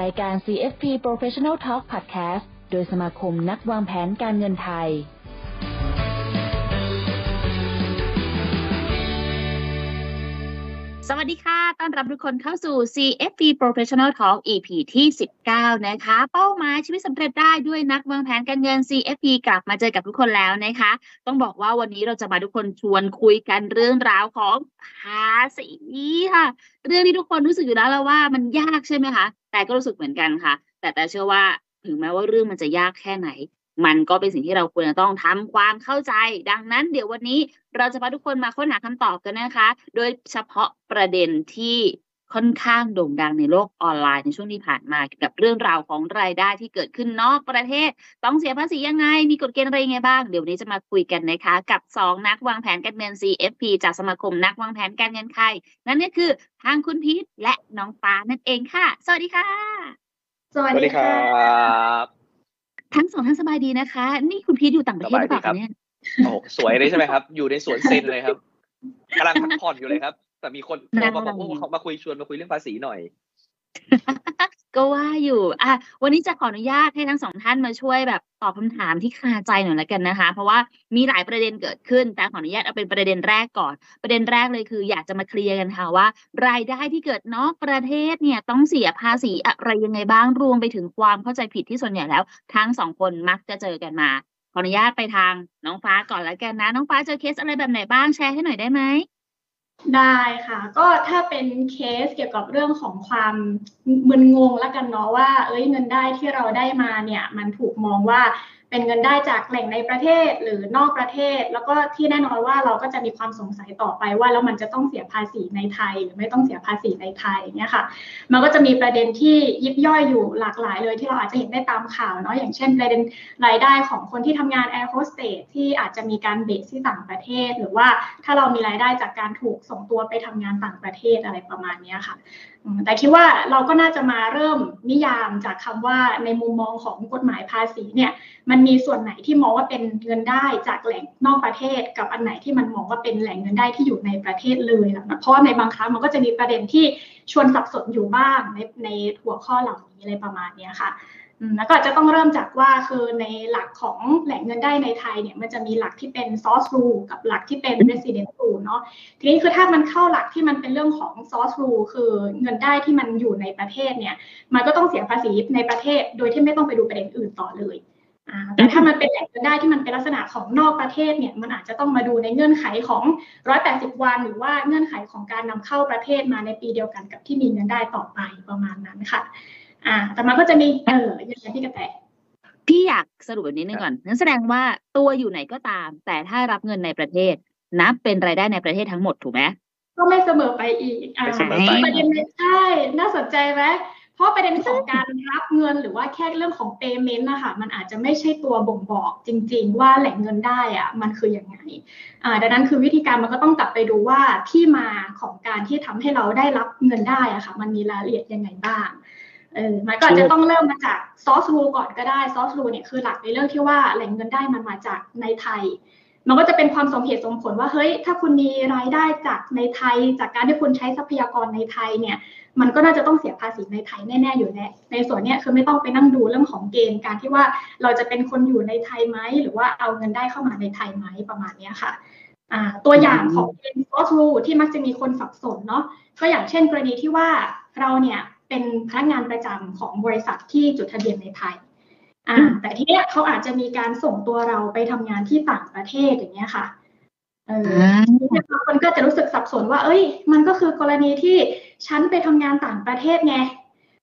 รายการ CFP Professional Talk Podcast โดยสมาคมนักวางแผนการเงินไทย สวัสดีค่ะ ต้อนรับทุกคนเข้าสู่ CFP Professional Talk EP ที่ 19 นะคะ เป้าหมายชีวิตสำเร็จได้ด้วยนักวางแผนการเงิน CFP กลับมาเจอกับทุกคนแล้วนะคะ ต้องบอกว่าวันนี้เราจะมาทุกคนชวนคุยกันเรื่องราวของภาษีค่ะ เรื่องที่ทุกคนรู้สึกอยู่แล้วแล้วว่ามันยากใช่ไหมคะ แต่ก็รู้สึกเหมือนกันค่ะ แต่แต่เชื่อว่าถึงแม้ว่าเรื่องมันจะยากแค่ไหน มันก็เป็นสิ่งที่เราควรจะต้องทำความเข้าใจ ดังนั้นเดี๋ยววันนี้เราจะพาทุกคนมาค้นหาคำตอบกันนะคะ โดยเฉพาะประเด็นที่ ค่อนข้างโด่งดังในโลกออนไลน์ในช่วงที่ผ่านมาเกี่ยวกับเรื่องราวของรายได้ที่เกิดขึ้นนอกประเทศ ต้องเสียภาษียังไง มีกฎเกณฑ์อะไรยังไงบ้าง เดี๋ยววนนี้จะมาคุยกันนะคะ กับ 2 นักวางแผนการเงิน CFP จากสมาคมนักวางแผนการเงินไทย นั่นก็คือทางคุณพีทและน้องฟ้านั่นเองค่ะ สวัสดีค่ะ สวัสดีครับทั้งสองท่านสบายดีนะคะ นี่คุณพีทอยู่ต่างประเทศหรือเปล่าคะเนี่ยโอ้สวยเลยใช่ไหมครับ อยู่ในสวนเซนเลยครับกำลังพักผ่อนอยู่เลยครับ แต่มีคนโทรมาบอกว่าเขามาคุยชวนมาคุยเรื่องภาษีหน่อย ก็ว่าอยู่ อะวันนี้จะขออนุญาตให้ทั้งสองท่านมาช่วยแบบตอบคำถามที่คาใจหน่อยละกันนะคะ เพราะว่ามีหลายประเด็นเกิดขึ้น แต่ขออนุญาตเอาเป็นประเด็นแรกก่อน ประเด็นแรกเลยคือ อยากจะมาเคลียร์กันค่ะว่า รายได้ที่เกิดนอกประเทศเนี่ยต้องเสียภาษีอะไรยังไงบ้างรวมไปถึงความเข้าใจผิดที่ส่วนใหญ่แล้ว ทั้งสองคนมักจะเจอกันมาขออนุญาตไปทางน้องฟ้าก่อนละกันนะ น้องฟ้าเจอเคสอะไรแบบไหนบ้างแชร์ให้หน่อยได้ไหม ได้ค่ะ ก็ถ้าเป็นเคสเกี่ยวกับเรื่องของความมึนงงแล้วกันเนาะว่า เอ้ยเงินได้ที่เราได้มาเนี่ย มันถูกมองว่า เป็นเงินได้จากแหล่งในประเทศหรือนอกประเทศ แล้วก็ที่แน่นอนว่าเราก็จะมีความสงสัยต่อไปว่าแล้วมันจะต้องเสียภาษีในไทย หรือไม่ต้องเสียภาษีในไทยเนี่ยค่ะ มันก็จะมีประเด็นที่ยิบย่อยอยู่หลากหลายเลยที่เราอาจจะเห็นได้ตามข่าวเนาะอย่างเช่นประเด็นรายได้ของคนที่ทำงานแอร์โฮสเตสที่อาจจะมีการเบสที่ต่างประเทศ หรือว่าถ้าเรามีรายได้จากการถูกส่งตัวไปทำงานต่างประเทศอะไรประมาณนี้ค่ะ แต่คิดว่าเราก็น่าจะมาเริ่มนิยามจากคำว่าในมุมมองของกฎหมายภาษีเนี่ยมันมีส่วนไหนที่มองว่าเป็นเงินได้จากแหล่งนอกประเทศ กับอันไหนที่มันมองว่าเป็นแหล่งเงินได้ที่อยู่ในประเทศเลยนะเพราะว่าในบางครั้งมันก็จะมีประเด็นที่ชวนสับสนอยู่บ้างในในหัวข้อเหล่านี้อะไรประมาณนี้ค่ะ แล้วก็จะต้องเริ่มจากว่าคือในหลักของแหล่งเงินได้ในไทยเนี่ยมันจะมีหลักที่เป็น source rule กับหลักที่เป็น resident rule เนาะทีนี้คือถ้ามันเข้าหลักที่มันเป็นเรื่องของ source rule คือเงินได้ที่มันอยู่ในประเทศเนี่ยมันก็ต้องเสียภาษีในประเทศโดยที่ไม่ต้องไปดูประเด็นอื่นต่อเลยแต่ถ้ามันเป็นแหล่งเงินได้ที่มันเป็นลักษณะของนอกประเทศเนี่ยมันอาจจะต้องมาดูในเงื่อนไขของ 180 วัน หรือว่าเงื่อนไขของการนำเข้าประเทศมาในปีเดียวกันกับที่มีเงินได้ต่อไปประมาณนั้นค่ะ อ่า แต่มันก็จะมีเอออย่างไรพี่กระแตพี่อยากสรุปแบบนี้นึงก่อนนั่นแสดงว่าตัวอยู่ไหนก็ตาม แต่ถ้ารับเงินในประเทศ นับเป็นรายได้ในประเทศทั้งหมดถูกไหมก็ไม่เสมอไปอีกอ่าประเด็นใช่น่าสนใจไหมเพราะประเด็นของการรับเงินหรือว่าแค่เรื่องของ payment นะคะมันอาจจะไม่ใช่ตัวบ่งบอกจริง ๆ ว่าแหล่งเงินได้อะมันคืออย่างไงอ่าดังนั้นคือวิธีการมันก็ต้องกลับไปดูว่าที่มาของการที่ทำให้เราได้รับเงินได้อะค่ะ มันมีรายละเอียดยังไงบ้าง เออมันก็จะต้องเริ่มมาจากซอสรูก่อนก็ได้ซอสรูเนี่ยคือหลักในเรื่องที่ว่าแหล่งเงินได้มันมาจากในไทย มันก็จะเป็นความสมเหตุสมผลว่าเฮ้ย ถ้าคุณมีรายได้จากในไทย จากการที่คุณใช้ทรัพยากรในไทยเนี่ยมันก็น่าจะต้องเสียภาษีในไทยแน่ๆอยู่แน่ในส่วนเนี้ยคือไม่ต้องไปนั่งดูเรื่องของเกณฑ์การที่ว่าเราจะเป็นคนอยู่ในไทยไหมหรือว่าเอาเงินได้เข้ามาในไทยไหมประมาณนี้ค่ะตัวอย่างของเกณฑ์ซอสรูที่มักจะมีคนสับสนเนาะก็อย่างเช่นกรณีที่ว่าเราเนี่ย เป็นพนักงานประจำของบริษัทที่จดทะเบียนในไทยอ่าแต่ทีเนี้ยเขาอาจจะมีการส่งตัวเราไปทำงานที่ต่างประเทศอย่างเงี้ยค่ะเออบางคนก็จะรู้สึกสับสนว่า เอ้ย มันก็คือกรณีที่ฉันไปทำงานต่างประเทศไง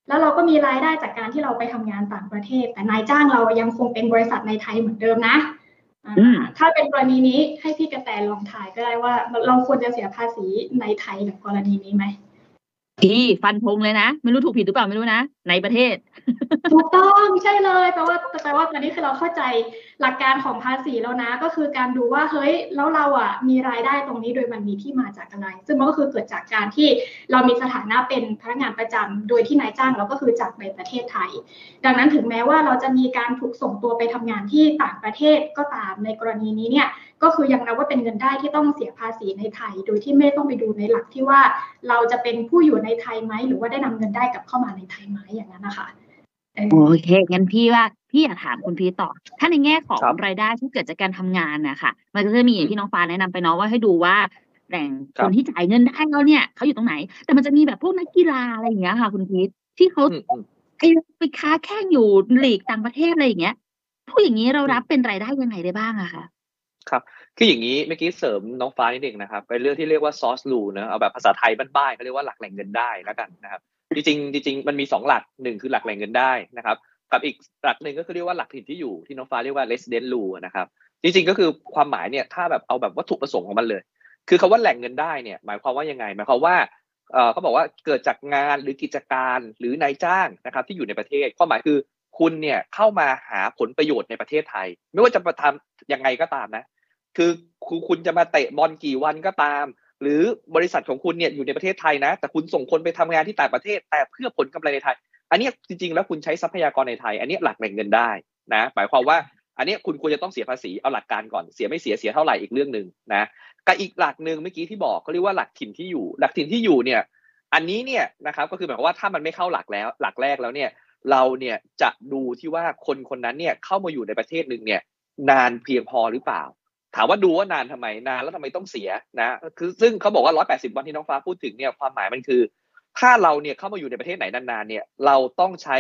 แล้วเราก็มีรายได้จากการที่เราไปทำงานต่างประเทศ แต่นายจ้างเรายังคงเป็นบริษัทในไทยเหมือนเดิมนะถ้าเป็นกรณีนี้ให้พี่กระแตลองถ่ายก็ได้ว่า เราควรจะเสียภาษีในไทยกับกรณีนี้ไหม พี่ฟันธงเลยนะ ไม่รู้ถูกผิดหรือเปล่าไม่รู้นะ ในประเทศ ถูกต้องใช่เลยแปลว่าแปลว่าตอนนี้คือเราเข้าใจหลักการของภาษีแล้วนะ ก็คือการดูว่าเฮ้ยแล้วเราอะมีรายได้ตรงนี้โดยมันมีที่มาจากอะไร ซึ่งมันก็คือเกิดจากการที่เรามีสถานะเป็นพนักงานประจำโดยที่นายจ้างเราก็คือจากในประเทศไทย ดังนั้นถึงแม้ว่าเราจะมีการถูกส่งตัวไปทำงานที่ต่างประเทศก็ตามในกรณีนี้เนี่ย ก็คือยังนับว่าเป็นเงินได้ที่ต้องเสียภาษีในไทย โดยที่ไม่ต้องไปดูในหลักที่ว่าเราจะเป็นผู้อยู่ในไทยไหม หรือว่าได้นำเงินได้กลับเข้ามาในไทยไหมอย่างนั้นนะคะโอเคงั้นพี่ว่าพี่อยากถามคุณพีต่อ ถ้าในแง่ของรายได้ที่เกิดจากการทำงานนะคะมันก็จะมีอย่างที่น้องฟ้าแนะนำไปเนาะว่าให้ดูว่าแหล่งคนที่จ่ายเงินได้เราเนี่ยเขาอยู่ตรงไหน แต่มันจะมีแบบพวกนักกีฬาอะไรอย่างเงี้ยค่ะ คุณพีทที่เขาไปไปค้าแข่งอยู่หลีกต่างประเทศอะไรอย่างเงี้ยพวกอย่างนี้เรารับเป็นรายได้ยังไงได้บ้างอะคะ ครับคืออย่างนี้เมื่อกี้เสริมน้องฟ้านิดนึงนะครับเป็นเรื่องที่เรียกว่าซอสลูนะเอาแบบภาษาไทยบ้านๆเขาเรียกว่าหลักแหล่งเงินได้แล้วกันนะครับจริงจริงมันมีสองหลักหนึ่งคือหลักแหล่งเงินได้นะครับกับอีกหลักหนึ่งก็คือเรียกว่าหลักถิ่นที่อยู่ที่น้องฟ้าเรียกว่า resident rule นะครับจริงๆก็คือความหมายเนี่ยถ้าแบบเอาแบบวัตถุประสงค์ของมันเลย คือคาว่าแหล่งเงินได้เนี่ยหมายความว่ายังไงหมายความว่าเขาบอกว่าเกิดจากงานหรือกิจการหรือนายจ้างนะครับที่อยู่ในประเทศความหมายคือ คุณเนี่ยเข้ามาหาผลประโยชน์ในประเทศไทย ไม่ว่าจะมาทำยังไงก็ตามนะ คือคุณจะมาเตะบอลกี่วันก็ตาม หรือบริษัทของคุณเนี่ยอยู่ในประเทศไทยนะ แต่คุณส่งคนไปทำงานที่ต่างประเทศ แต่เพื่อผลกำไรในไทย อันนี้จริงๆ แล้วคุณใช้ทรัพยากรในไทย อันนี้หลักแหล่งเงินได้นะหมายความว่าอันนี้คุณควรจะต้องเสียภาษีเอาหลักการก่อนเสียไม่เสียเสียเท่าไหร่อีกเรื่องหนึ่งนะกับอีกหลักหนึ่งเมื่อกี้ที่บอกเขาเรียกว่าหลักถิ่นที่อยู่ หลักถิ่นที่อยู่เนี่ย อันนี้เนี่ยนะครับก็คือหมายความว่าถ้ามันไม่เข้าหลักแล้ว หลักแรกแล้วเนี่ย เราเนี่ยจะดูที่ว่าคนคนนั้นเนี่ยเข้ามาอยู่ในประเทศหนึ่งเนี่ยนานเพียงพอหรือเปล่า ถามว่าดูว่านานทำไมนานแล้วทำไมต้องเสียนะคือซึ่งเขาบอกว่า 180 วันที่น้องฟ้าพูดถึงเนี่ยความหมายมันคือ ถ้าเราเนี่ยเข้ามาอยู่ในประเทศไหนนานๆเนี่ยเราต้องใช้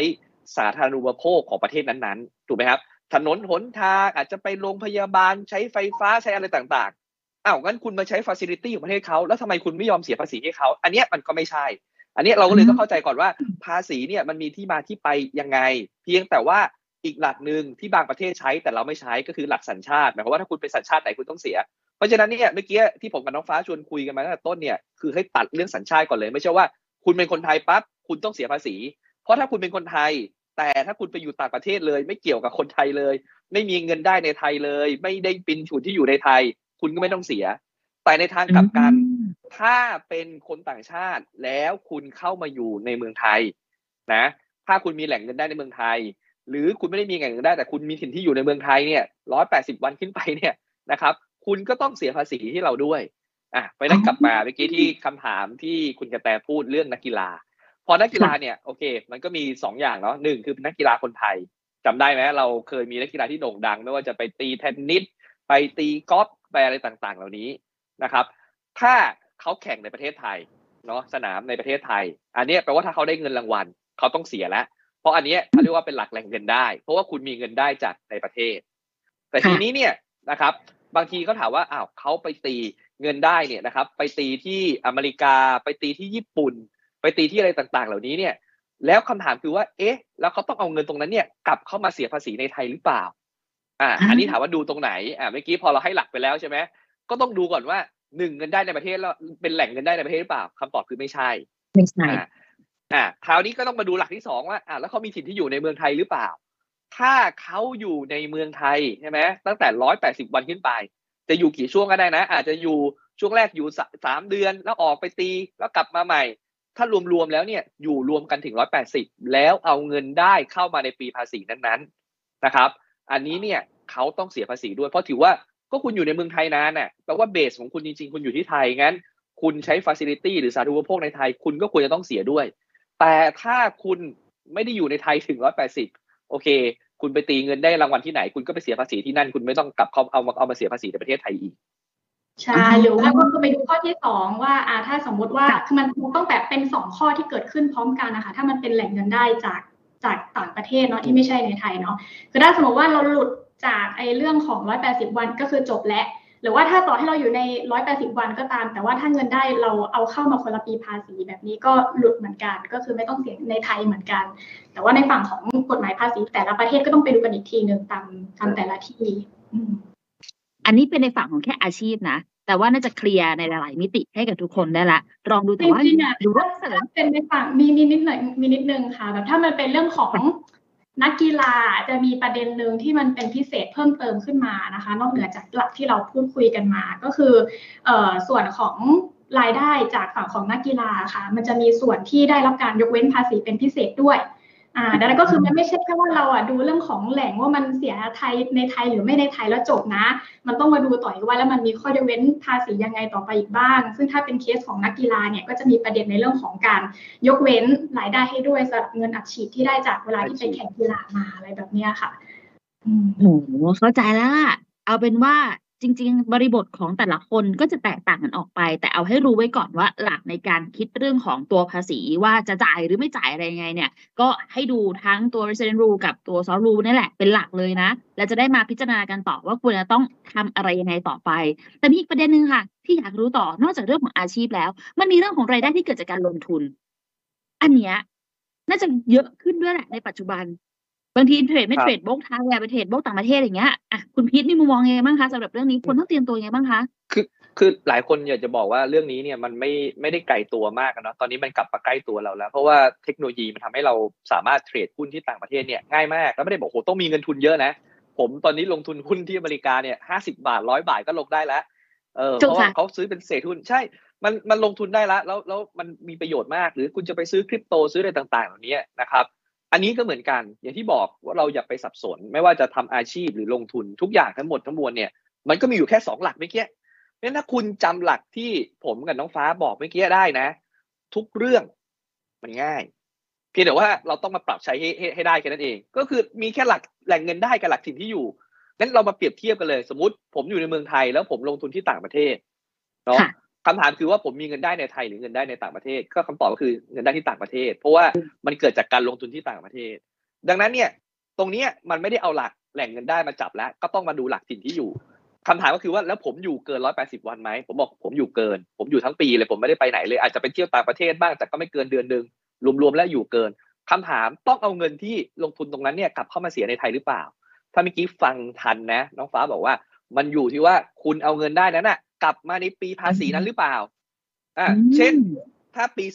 สาธารณูปโภคของประเทศนั้นๆถูกไหมครับถนนหนทางอาจจะไปโรงพยาบาลใช้ไฟฟ้าใช้อะไรต่างๆอ้าวงั้นคุณมาใช้ฟาซิลิตี้ของประเทศเขาแล้วทำไมคุณไม่ยอมเสียภาษีให้เขาอันนี้มันก็ไม่ใช่ อันนี้เราก็เลยต้องเข้าใจก่อนว่าภาษีเนี่ยมันมีที่มาที่ไปยังไง เพียงแต่ว่าอีกหลักหนึ่งที่บางประเทศใช้แต่เราไม่ใช้ก็คือหลักสัญชาติหมายความว่าถ้าคุณเป็นสัญชาติไหนคุณต้องเสีย เพราะฉะนั้นเนี่ยเมื่อกี้ที่ผมกับน้องฟ้าชวนคุยกันมาตั้งแต่ต้นเนี่ยคือให้ตัดเรื่องสัญชาติก่อนเลย ไม่ใช่ว่าคุณเป็นคนไทยปั๊บคุณต้องเสียภาษี เพราะถ้าคุณเป็นคนไทย แต่ถ้าคุณไปอยู่ต่างประเทศเลย ไม่เกี่ยวกับคนไทยเลย ไม่มีเงินได้ในไทยเลย ไม่ได้ปินฉุนที่อยู่ในไทย คุณก็ไม่ต้องเสีย แต่ในทางกลับกัน ถ้าเป็นคนต่างชาติแล้วคุณเข้ามาอยู่ในเมืองไทยนะ ถ้าคุณมีแหล่งเงินได้ในเมืองไทย หรือคุณไม่ได้มีแหล่งเงินได้แต่คุณมีถิ่นที่อยู่ในเมืองไทยเนี่ยร้อยแปดสิบวันขึ้นไปเนี่ยนะครับ คุณก็ต้องเสียภาษีที่เราด้วยอะไปได้กลับมาเมื่อกี้ที่คำถามที่คุณกระแตพูดเรื่องนักกีฬา พอนักกีฬาเนี่ยโอเค มันก็มีสองอย่างเนาะหนึ่งคือนักกีฬาคนไทยจำได้ไหมเราเคยมีนักกีฬาที่โด่งดัง ไม่ว่าจะไปตีเทนนิสไปตีกอล์ฟไปอะไรต่างๆ เหล่านี้นะครับ ถ้า เขาแข่งในประเทศไทยเนาะสนามในประเทศไทย อันนี้แปลว่าถ้าเขาได้เงินรางวัลเขาต้องเสียแล้ว เพราะอันนี้เขาเรียกว่าเป็นหลักแหล่งเงินได้ เพราะว่าคุณมีเงินได้จากในประเทศ แต่ทีนี้เนี่ยนะครับ บางทีเขาถามว่าอ้าวเขาไปตีเงินได้เนี่ยนะครับ ไปตีที่อเมริกา ไปตีที่ญี่ปุ่น ไปตีที่อะไรต่างๆ เหล่านี้เนี่ย แล้วคำถามคือว่า เอ๊ะ แล้วเขาต้องเอาเงินตรงนั้นเนี่ยกลับเข้ามาเสียภาษีในไทยหรือเปล่า อ่า อันนี้ถามว่าดูตรงไหน อ่าเมื่อกี้พอเราให้หลักไปแล้วใช่ไหมก็ต้องดูก่อนว่า หนึ่งเงินได้ในประเทศแล้วเป็นแหล่งเงินได้ในประเทศหรือเปล่าคำตอบคือไม่ใช่ไม่ใช่อ่าคราวนี้ก็ต้องมาดูหลักที่สองว่าอ่าแล้วเขามีถิ่นที่อยู่ในเมืองไทยหรือเปล่า ถ้าเขาอยู่ในเมืองไทยใช่ไหมตั้งแต่ร้อยแปดสิบวันขึ้นไป จะอยู่กี่ช่วงก็ได้นะ อาจจะอยู่ช่วงแรกอยู่สามเดือนแล้วออกไปตี แล้วกลับมาใหม่ ถ้ารวมๆแล้วเนี่ยอยู่รวมกันถึงร้อยแปดสิบแล้วเอาเงินได้เข้ามาในปีภาษีนั้นๆนะครับ อันนี้เนี่ยเขาต้องเสียภาษีด้วยเพราะถือว่า ก็คุณอยู่ในเมืองไทยนานน่ะแปลว่า base ของคุณจริง ๆ คุณอยู่ที่ไทยงั้น คุณใช้ facility หรือสาธารณูปโภคในไทย คุณก็ควรจะต้องเสียด้วย แต่ถ้าคุณไม่ได้อยู่ในไทยถึงร้อยแปดสิบโอเค คุณไปตีเงินได้รางวัลที่ไหน คุณก็ไปเสียภาษีที่นั่น คุณไม่ต้องกลับเขาเอามาเอามาเสียภาษีในประเทศไทยอีกใช่หรือว่าก็คือไปดูข้อที่สองว่าอ่าถ้าสมมุติว่าคือมันต้องแบบเป็นสองข้อที่เกิดขึ้นพร้อมกันนะคะถ้ามันเป็นแหล่งเงินได้จากจากต่างประเทศเนาะที่ไม่ใช่ในไทยเนาะคือถ้าสมมติว่าเราหลุด จากไอ้เรื่องของ 180 วันก็คือจบแล้ว หรือว่าถ้าต่อให้เราอยู่ใน 180 วันก็ตาม แต่ว่าถ้าเงินได้เราเอาเข้ามาคนละปีภาษีแบบนี้ก็หลุดเหมือนกัน ก็คือไม่ต้องเสียในไทยเหมือนกัน แต่ว่าในฝั่งของกฎหมายภาษีแต่ละประเทศก็ต้องไปดูกันอีกทีหนึ่งตามตามแต่ละที่อันนี้เป็นในฝั่งของแค่อาชีพนะแต่ว่าน่าจะเคลียร์ในหลาย ๆ มิติให้กับทุกคนได้ละลองดูแต่ว่าดูว่าเสริมเป็นในฝั่งมีมีนิดหน่อยมีนิดนึงค่ะแบบถ้ามันเป็นเรื่องของ นักกีฬาจะมีประเด็นหนึ่งที่มันเป็นพิเศษเพิ่มเติมขึ้นมานะคะ นอกเหนือจากหลักที่เราพูดคุยกันมา ก็คืออส่วนของรายได้จากฝั่งของนักกีฬาค่ะ มันจะมีส่วนที่ได้รับการยกเว้นภาษีเป็นพิเศษด้วย อ่าดังนั้นก็คือมันไม่ใช่แค่ว่าเราอะดูเรื่องของแหล่งว่ามันเสียไทยในไทยหรือไม่ในไทยแล้วจบนะ มันต้องมาดูต่อยว่าแล้วมันมีข้อยกเว้นภาษียังไงต่อไปอีกบ้าง ซึ่งถ้าเป็นเคสของนักกีฬาเนี่ยก็จะมีประเด็นในเรื่องของการยกเว้นรายได้ให้ด้วยสำหรับเงินอัดฉีดที่ได้จากเวลาที่ไปแข่งกีฬามาอะไรแบบเนี้ยค่ะโอ้โหเข้าใจแล้วล่ะเอาเป็นว่า จริง ๆ บริบทของแต่ละคนก็จะแตกต่างกันออกไป แต่เอาให้รู้ไว้ก่อนว่าหลักในการคิดเรื่องของตัวภาษีว่าจะจ่ายหรือไม่จ่ายอะไรยังไงเนี่ย ก็ให้ดูทั้งตัว resident rule กับตัว s o rule นี่แหละเป็นหลักเลยนะ แล้วจะได้มาพิจารณากันต่อว่าควรจะต้องทำอะไรยังไงต่อไป แต่มีอีกประเด็นหนึ่งค่ะ ที่อยากรู้ต่อนอกจากเรื่องของอาชีพแล้ว มันมีเรื่องของรายได้ที่เกิดจากการลงทุน อันเนี้ยน่าจะเยอะขึ้นด้วยแหละในปัจจุบัน บางทีเทรดไม่ครับเทรดโบกไทยอะไปเทรดโบกต่างประเทศอย่างเงี้ยอะคุณพีทมีมุมมองยังไงบ้างคะสำหรับเรื่องนี้คนต้องเตรียมตัวยังไงบ้างคะคือคือหลายคนอยากจะบอกว่าเรื่องนี้เนี่ยมันไม่ไม่ได้ไกลตัวมากอะเนาะตอนนี้มันกลับมาใกล้ตัวเราแล้ว เพราะว่าเทคโนโลยีมันทำให้เราสามารถเทรดหุ้นที่ต่างประเทศเนี่ยง่ายมากแล้วไม่ได้บอกโหต้องมีเงินทุนเยอะนะ ผมตอนนี้ลงทุนหุ้นที่อเมริกาเนี่ยห้าสิบาทร้อยบาทก็ลงได้แล้วเออถูเพกราะว่าค่ะเขาซื้อเป็นเศษหุ้นใช่มันมันลงทุนได้แล้วแล้วแล้วมันมีประโยชน์มาก หรือคุณจะไปซื้อคริปโตซื้ออะไรต่างๆเหล่านี้นะครับ อันนี้ก็เหมือนกัน อย่างที่บอกว่าเราอย่าไปสับสน ไม่ว่าจะทำอาชีพหรือลงทุนทุกอย่างทั้งหมดทั้งมวลเนี่ยมันก็มีอยู่แค่สองหลักเมื่อกี้เพราะฉะนั้นถ้าคุณจำหลักที่ผมกับน้องฟ้าบอกเมื่อกี้ได้นะ ทุกเรื่องมันง่ายเพียงแต่ว่าเราต้องมาปรับใช้ให้ให้ให้ได้แค่นั้นเอง ก็คือมีแค่หลักแหล่งเงินได้กับหลักถิ่นที่อยู่งั้นเรามาเปรียบเทียบกันเลย สมมติผมอยู่ในเมืองไทยแล้วผมลงทุนที่ต่างประเทศเนาะ ค่ะคำถามคือว่าผมมีเงินได้ในไทยหรือเงินได้ในต่างประเทศ ก็คำตอบก็คือเงินได้ที่ต่างประเทศ เพราะว่ามันเกิดจากการลงทุนที่ต่างประเทศ ดังนั้นเนี่ยตรงเนี้ยมันไม่ได้เอาหลักแหล่งเงินได้มาจับแล้ว ก็ต้องมาดูหลักถิ่นที่อยู่คำถามก็คือว่าแล้วผมอยู่เกินร้อยแปดสิบวันไหมผมบอกผมอยู่เกิน ผมอยู่ทั้งปีเลยผมไม่ได้ไปไหนเลยอาจจะไปเที่ยวต่างประเทศบ้างแต่ก็ไม่เกินเดือนหนึ่งรวมๆแล้วอยู่เกินคำถามต้องเอาเงินที่ลงทุนตรงนั้นเนี่ยกลับเข้ามาเสียในไทยหรือเปล่า ถ้าเมื่อกี้ฟังทันนะ น้องฟ้าบอกว่า มันอยู่ที่ว่าคุณเอาเงินได้นั้นน่ะ กลับมาในปีภาษีนั้นหรือเปล่า อ่า เช่น ถ้าปี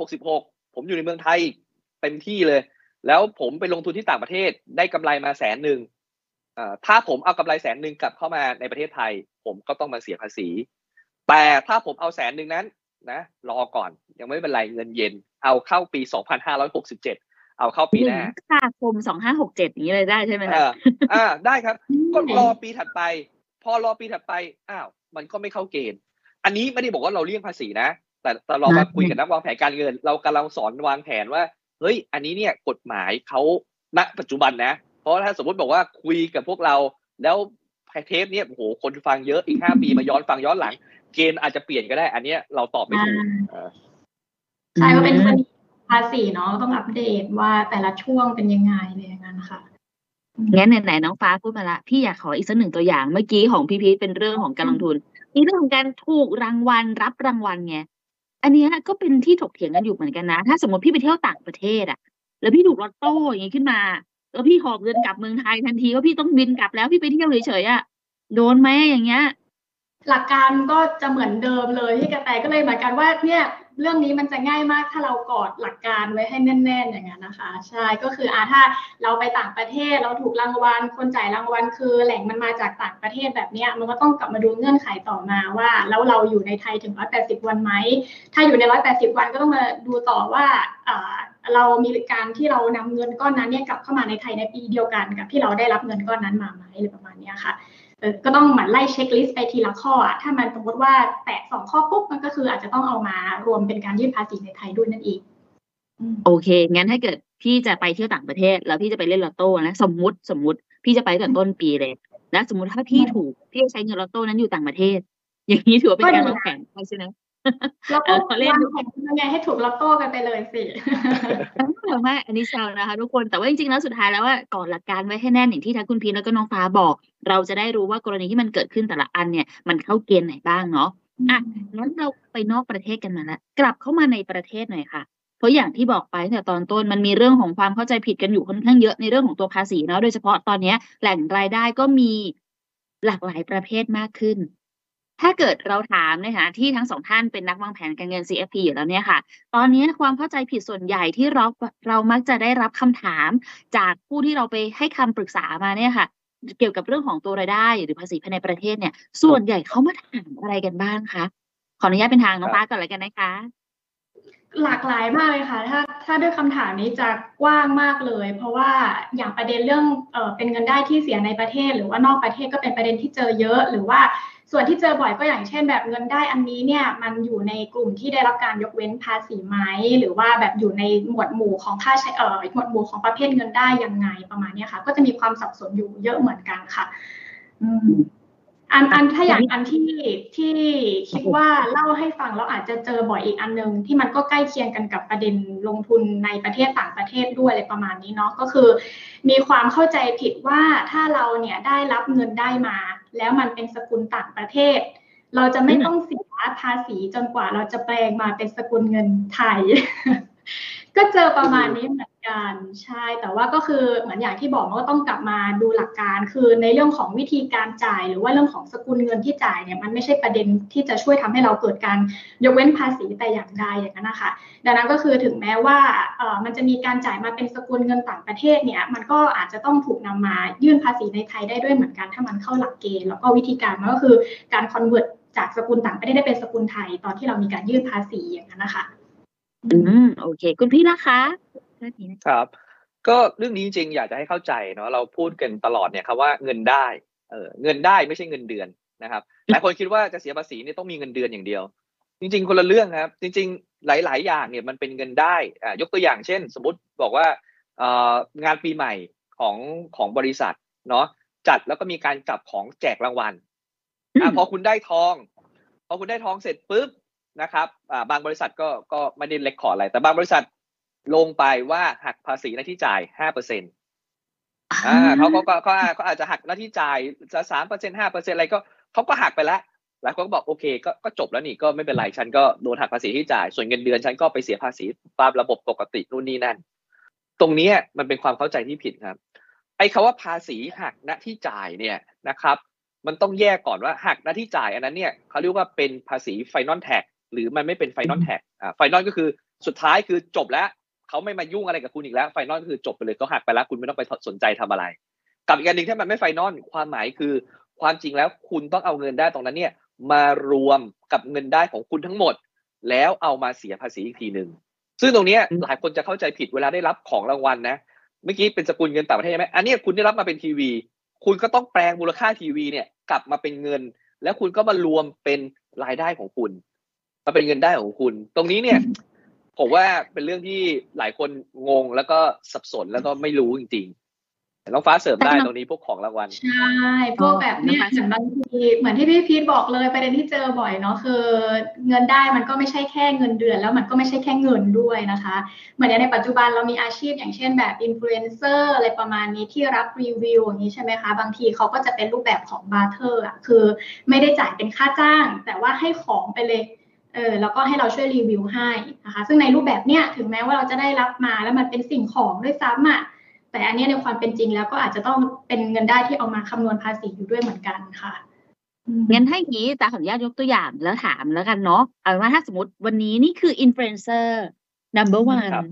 2566 ผมอยู่ในเมืองไทยเต็มที่เลย แล้วผมไปลงทุนที่ต่างประเทศได้กำไรมาแสนหนึ่งอ่าถ้าผมเอากำไรแสนหนึ่งกลับเข้ามาในประเทศไทย ผมก็ต้องมาเสียภาษี แต่ถ้าผมเอาแสนหนึ่งนั้นนะรอก่อนยังไม่เป็นไรเงินเย็น เอาเข้าปี 2567 เอาเข้าปีหหนึ่งน้าพฤษภาคมสองห้าหกเจ็ดนี้เลยได้ใช่ไหมคะอ่าอ่าได้ครับ ก็รอปีถัดไป พอรอปีถัดไป อ้าว มันก็ไม่เข้าเกณฑ์ อันนี้ไม่ได้บอกว่าเราเลี่ยงภาษีนะ แต่แต่เรามาคุยกับนักวางแผนการเงิน เรากำลังสอนวางแผนว่า เฮ้ย อันนี้เนี่ยกฎหมายเขาณปัจจุบันนะ เพราะถ้าสมมติบอกว่าคุยกับพวกเรา แล้วเทปเนี่ยโอ้โห คนฟังเยอะอีกห้าปีมาย้อนฟังย้อนหลัง เกณฑ์อาจจะเปลี่ยนก็ได้ อันเนี้ยเราตอบไม่ถูกเออใช่ก็เป็นคดีภาษีเนาะต้องอัปเดตว่าแต่ละช่วงเป็นยังไงอะไรอย่างนั้นค่ะ งั้นไหนๆน้องฟ้าพูดมาละพี่อยากขออีกสักหนึ่งตัวอย่างเมื่อกี้ของพี่พีทเป็นเรื่องของการลงทุนมีเรื่องของการถูกรางวัลรับรางวัลไงอันเนี้ยก็เป็นที่ถกเถียงกันอยู่เหมือนกันนะ ถ้าสมมติพี่ไปเที่ยวต่างประเทศอะแล้วพี่ถูกลอตโต้อย่างนี้ขึ้นมา แล้วพี่หอบเงินกลับเมืองไทยทันทีว่าพี่ต้องบินกลับแล้วพี่ไปเที่ยวเฉยๆอะโดนไหมอย่างเงี้ยหลักการก็จะเหมือนเดิมเลยที่กระแตก็เลยเหมือนกันว่าเนี่ย เรื่องนี้มันจะง่ายมากถ้าเรากอดหลักการไว้ให้แน่น ๆ อย่างนั้นนะคะ ใช่ก็คืออาถ้าเราไปต่างประเทศเราถูกรางวัล คนจ่ายรางวัลคือแหล่งมันมาจากต่างประเทศแบบเนี้ยมันก็ต้องกลับมาดูเงื่อนไขต่อมาว่า แล้วเราอยู่ในไทยถึง 180 วันไหม ถ้าอยู่ใน 180 วันก็ต้องมาดูต่อว่าอ่าเรามีการที่เรานำเงินก้อนนั้นเนี่ยกลับเข้ามาในไทยในปีเดียวกันกับที่เราได้รับเงินก้อนนั้นมาไหมอะไรประมาณนี้ค่ะ ก็ต้องหมั่นไล่เช็คลิสต์ไปทีละข้ออะถ้ามันสมมติว่าแตะสองข้อปุ๊บมันก็คืออาจจะต้องเอามารวมเป็นการยื่นภาษีในไทยด้วยนั่นเองโอเค งั้นถ้าเกิดพี่จะไปเที่ยวต่างประเทศ แล้วพี่จะไปเล่นลอตโต้นะสมมุติสมมุติพี่จะไปตั้งต้นปีเลยแล้วสมมติถ้าพี่ถูกพี่จะใช้เงินลอตโต้นั้นอยู่ต่างประเทศ อย่างนี้ถือว่าเป็นการวางแผนใช่ไหม แล้วก็เออขอเล่นวางแผนยังไงให้ถูกลอตโต้กันไปเลยสิไม่อันนี้แซวนะคะทุกคนแต่ว่าจริงๆแล้วสุดท้ายแล้วว่าก่อนหลักการไว้ให้แน่นอย่างที่ทั้งคุณพีนแล้วก็น้องฟ้าบอก เราจะได้รู้ว่ากรณีที่มันเกิดขึ้นแต่ละอันเนี่ยมันเข้าเกณฑ์ไหนบ้างเนาะอะงั้นเราไปนอกประเทศกันมาแล้วกลับเข้ามาในประเทศหน่อยค่ะ เพราะอย่างที่บอกไปตั้งแต่ตอนต้นมันมีเรื่องของความเข้าใจผิดกันอยู่ค่อนข้างเยอะในเรื่องของตัวภาษีเนาะโดยเฉพาะตอนเนี้ยแหล่งรายได้ก็มีหลากหลายประเภทมากขึ้น ถ้าเกิดเราถามนะคะที่ทั้งสองท่านเป็นนักวางแผนการเงิน CFP อยู่แล้วเนี่ยค่ะ ตอนนี้ความเข้าใจผิดส่วนใหญ่ที่เราเรามักจะได้รับคำถาม จากผู้ที่เราไปให้คำปรึกษามาเนี่ยค่ะ เกี่ยวกับเรื่องของตัวรายได้ หรือภาษีภายในประเทศเนี่ย ส่วนใหญ่เขามาถามอะไรกันบ้างคะขออนุญาตเป็นทางน้องฟ้าก่อนเลยกันนะคะ หลากหลายมากเลยค่ะ ถ้าถ้าด้วยคำถามนี้จะกว้างมากเลย เพราะว่าอย่างประเด็นเรื่องเออเป็นเงินได้ที่เสียในประเทศ หรือว่านอกประเทศก็เป็นประเด็นที่เจอเยอะหรือว่า ส่วนที่เจอบ่อยก็อย่างเช่น แบบเงินได้อันนี้เนี่ยมันอยู่ในกลุ่มที่ได้รับการยกเว้นภาษีไหมหรือว่าแบบอยู่ในหมวดหมู่ของค่าใช้เอ่อหมวดหมู่ของประเภทเงินได้ยังไงประมาณนี้ค่ะ ก็จะมีความสับสนอยู่เยอะเหมือนกันค่ะ อืมอันอันถ้าอย่างอันที่ที่คิดว่าเล่าให้ฟังแล้วอาจจะเจอบ่อยอีกอันนึง ที่มันก็ใกล้เคียงกันกับประเด็นลงทุนในประเทศต่างประเทศด้วยอะไรประมาณนี้เนาะก็คือ มีความเข้าใจผิดว่าถ้าเราเนี่ยได้รับเงินได้มา แล้วมันเป็นสกุลต่างประเทศ เราจะไม่ต้องเสียภาษีจนกว่าเราจะแปลงมาเป็นสกุลเงินไทย ก็เจอประมาณนี้เหมือน กันใช่ แต่ว่าก็คือเหมือนอย่างที่บอกมันก็ต้องกลับมาดูหลักการ คือในเรื่องของวิธีการจ่าย หรือว่าเรื่องของสกุลเงินที่จ่ายเนี่ยมันไม่ใช่ประเด็นที่จะช่วยทำให้เราเกิดการยกเว้นภาษีแต่อย่างใดอย่างนั้นนะคะดังนั้นก็คือถึงแม้ว่ามันจะมีการจ่ายมาเป็นสกุลเงินต่างประเทศเนี่ยมันก็อาจจะต้องถูกนำมายื่นภาษีในไทยได้ด้วยเหมือนกันถ้ามันเข้าหลักเกณฑ์แล้วก็วิธีการมันก็คือการคอนเวิร์ตจากสกุลต่างประเทศได้เป็นสกุลไทย ตอนที่เรามีการยื่นภาษีอย่างนั้นนะคะอืมโอเค คุณพี่นะคะ เรื่องนี้นะครับ ก็เรื่องนี้จริงๆอยากจะให้เข้าใจเนาะเราพูดกันตลอดเนี่ยครับว่าเงินได้เออเงินได้ไม่ใช่เงินเดือนนะครับหลายคนคิดว่าจะเสียภาษีเนี่ยต้องมีเงินเดือนอย่างเดียว จริง ๆ คนละเรื่องครับ จริง ๆ หลาย ๆ อย่างเนี่ยมันเป็นเงินได้อ่ายกตัวอย่างเช่น สมมติบอกว่าเอ่องานปีใหม่ของของบริษัทเนาะจัดแล้วก็มีการจับของแจกรางวัลอะพอคุณได้ทอง พอคุณได้ทองเสร็จปุ๊บนะครับอ่าบางบริษัทก็ก็ไม่ได้เล็กขอร์ดอะไร แต่บางบริษัท ลงไปว่าหักภาษีหน้าที่จ่ายห้าเปอร์เซ็นต์อ่าเขาก็ก็ก็เขาอาจจะหัก ณ ที่จ่ายจะสามเปอร์เซ็นต์ห้าเปอร์เซ็นต์อะไรก็เขาก็หักไปแล้วหลายคนก็บอกโอเคก็ก็จบแล้วนี่ก็ไม่เป็นไรฉันก็โดนหักภาษีที่จ่าย ส่วนเงินเดือนฉันก็ไปเสียภาษีตามระบบปกตินู่นนี่นั่น ตรงเนี้ยมันเป็นความเข้าใจที่ผิดครับ ไอ้คาว่าภาษีหักหน้าที่จ่ายเนี่ยนะครับ มันต้องแยกก่อนว่าหักหน้าที่จ่ายอันนั้นเนี่ยเขาเรียกว่าเป็นภาษี final tax หรือมันไม่เป็น final tax อ่า final ก็คือสุดท้ายคือจบแล้ว เขาไม่มายุ่งอะไรกับคุณอีกแล้ว final ก็คือจบไปเลยก็หักไปแล้วคุณไม่ต้องไปสนใจทำอะไร กับอีกอันหนึ่งถ้ามันไม่ final ความหมายคือ ความจริงแล้วคุณต้องเอาเงินได้ตรงนั้นเนี่ยมารวมกับเงินได้ของคุณทั้งหมด แล้วเอามาเสียภาษีอีกทีหนึ่งซึ่งตรงเนี้ยหลายคนจะเข้าใจผิดเวลาได้รับของรางวัลนะเมื่อกี้เป็นสกุลเงินต่างประเทศใช่ไหมอันเนี้ยคุณได้รับมาเป็นทีวี คุณก็ต้องแปลงมูลค่าทีวีเนี่ยกลับมาเป็นเงิน แล้วคุณก็มารวมเป็นรายได้ของคุณ มาเป็นเงินได้ของคุณ ตรงนี้เนี่ย ผมว่าเป็นเรื่องที่หลายคนงงแล้วก็สับสนแล้วก็ไม่รู้จริงๆน้องฟ้าเสริมได้ตรงนี้พวกของรางวัลใช่พวกแบบเนี้ยเหมือนบางทีเหมือนที่พี่พีทบอกเลยประเด็นที่เจอบ่อยเนาะคือ เงินได้มันก็ไม่ใช่แค่เงินเดือน แล้วมันก็ไม่ใช่แค่เงินด้วยนะคะ เหมือนในปัจจุบันเรามีอาชีพอย่างเช่นแบบอินฟลูเอนเซอร์อะไรประมาณนี้ที่รับรีวิวอย่างนี้ใช่ไหมคะ บางทีเขาก็จะเป็นรูปแบบของ barter อะคือ ไม่ได้จ่ายเป็นค่าจ้าง แต่ว่าให้ของไปเลย เออแล้วก็ให้เราช่วยรีวิวให้นะคะซึ่งในรูปแบบเนี้ยถึงแม้ว่าเราจะได้รับมาแล้วมันเป็นสิ่งของด้วยซ้ำอะแต่อันเนี้ยในความเป็นจริงแล้วก็อาจจะต้องเป็นเงินได้ที่เอามาคำนวณภาษีอยู่ด้วยเหมือนกันค่ะอืมงั้นถ้าอย่างนี้ตาขออนุญาตยกตัวอย่างแล้วถามแล้วกันเนาะเอาเป็นว่าถ้าสมมติวันนี้นี่คืออินฟลูเอนเซอร์ number one ครับ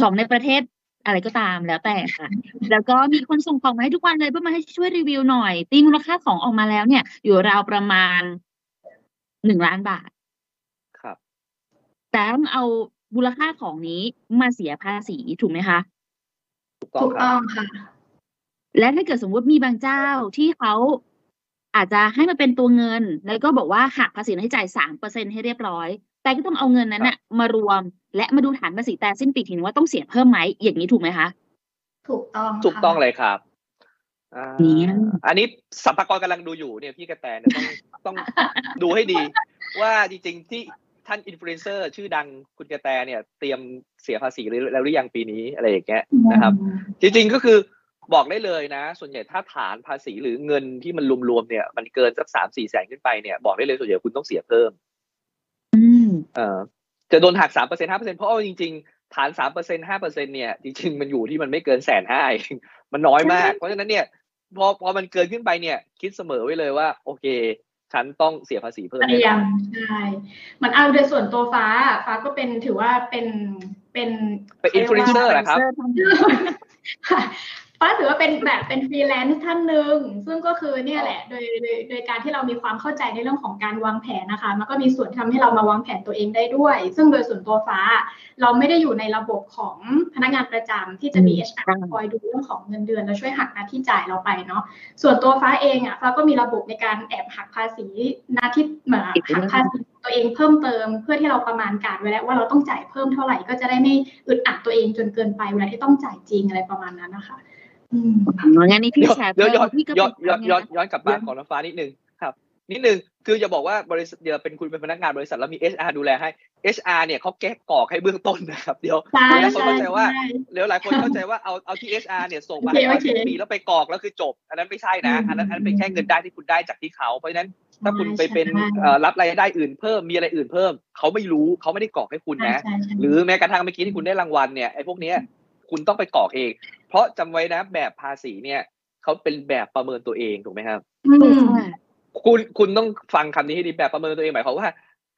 ของในประเทศอะไรก็ตามแล้วแต่ค่ะ แล้วก็มีคนส่งของมาให้ทุกวันเลยเพื่อมาให้ช่วยรีวิวหน่อย ตีมูลค่าของออกมาแล้วเนี่ย อยู่ราวประมาณหนึ่งล้านบาทครับ แต่ต้องเอามูลค่าของนี้มาเสียภาษีถูกไหมคะถูกต้องถูกคต้รัอบงค่ะ และถ้าเกิดสมมุติมีบางเจ้าที่เขาอาจจะให้มาเป็นตัวเงิน แล้วก็บอกว่าหักภาษีให้จ่ายสามเปอร์เซ็นให้เรียบร้อย แต่ก็ต้องเอาเงินนั้นน่ะมารวม และมาดูฐานภาษีแต่สิ้นปีทีนึงว่าต้องเสียเพิ่มไหมอย่างนี้ถูกไหมคะถูกต้องถูกต้องค่ะเลยครับอ่าเนี่ยอันนี้สรรพากรกำลังดูอยู่เนี่ยพี่กระแตเนี่ยต้องต้องดูให้ดี ว่าจริงๆที่ ท่านอินฟลูเอนเซอร์ชื่อดังคุณกระแตเนี่ย เตรียมเสียภาษีแล้วหรือยังปีนี้อะไรอย่างเงี้ยนะครับ จริงๆก็คือบอกได้เลยนะ ส่วนใหญ่ถ้าฐานภาษีหรือเงินที่มันรวมๆเนี่ย มันเกินสักสามสี่แสนขึ้นไปเนี่ยบอกได้เลยส่วนใหญ่คุณต้องเสียเพิ่มอืมเอ่อจะโดนหักสามเปอร์เซ็นห้าเปอร์เซ็นเพราะว่าจริงๆ ฐานสามเปอร์เซ็นห้าเปอร์เซ็นเนี่ยจริงๆมันอยู่ที่มันไม่เกินแสนห้ามันน้อยมาก เพราะฉะนั้นเนี่ยพอพอมันเกินขึ้นไปเนี่ย คิดเสมอไว้เลยว่า โอเค ฉันต้องเสียภาษีเพิ่มเตแน่รียนอมนใช่มันเอาโดยส่วนตัวฟ้า ฟ้าก็เป็นถือว่าเป็นเป็นเป็นอินฟลูเอนเซอร์เหรอครับค่ะป ฟ้าถือว่าเป็นแบบเป็นฟรีแลนซ์ท่านหนึ่งซึ่งก็คือเนี่ยแหละโดยโดยโดยการที่เรามีความเข้าใจในเรื่องของการวางแผนนะคะ มันก็มีส่วนทำให้เรามาวางแผนตัวเองได้ด้วย ซึ่งโดยส่วนตัวฟ้า เราไม่ได้อยู่ในระบบของพนักงานประจำที่จะมี HR คอยดูเรื่องของเงินเดือน และช่วยหักหน้าที่จ่ายเราไปเนาะส่วนตัวฟ้าเองอะฟ้าก็มีระบบในการแอบหักภาษีหน้าที่เหมือนหักภาษีตัวเองเพิ่มเติมเพื่อที่เราประมาณการไว้แล้วว่าเราต้องจ่ายเพิ่มเท่าไหร่ก็จะได้ไม่อึดอัดตัวเองจนเกินไปเวลาที่ต้องจ่ายจริงอะไรประมาณนั้นนะคะอืม งั้นนี่พี่เดี๋ยวแชร์เดี๋ยวย้อนพี่ก็ย้อนเป็ย้อนย้อนไงย้อนกลับมาของน้ำฟ้านิดนึงครับ นิดนึงคือจะบอกว่าบริษัทเดี๋ยวเป็นคุณเป็นพนักงานบริษัทแล้วมี HR ดูแลให้ HR เนี่ยเขาแก้กรอกให้เบื้องต้นนะครับเดี๋ยวใช่เดี๋ยวหลายคนใช่เข้าใจว่าใช่เดี๋ยวหลายคนเข้าใจว่าเอาเอาที่ HR เนี่ยส่งมาโอเคให้ร้อยโอเคปีแล้วไปกรอกแล้วคือจบ อันนั้นไม่ใช่นะอันนั้นอันนั้นเป็นแค่เงินได้ที่คุณได้จากที่เขาเพราะฉะนั้นถ้าคุณไปเป็นใช่เอ่อรับรายได้อื่นเพิ่มมีอะไรอื่นเพิ่มเขาไม่รู้เขาไม่ได้กรอกให้คุณนะใช่ใช่หรือแม้กระทั่งเมื่อกี้ที่คุณได้รางวัลเนี่ยไอ้พวกเนี้ยคุณต้องไปกรอกเองเพ ราะจำไว้นะแบบภาษีเนี่ยเขาเป็นแบบประเมินตัวเองถูกไหมครับอืมคุณคุณต้องฟังคำนี้ให้ดีแบบประเมินตัวเองหมายความว่า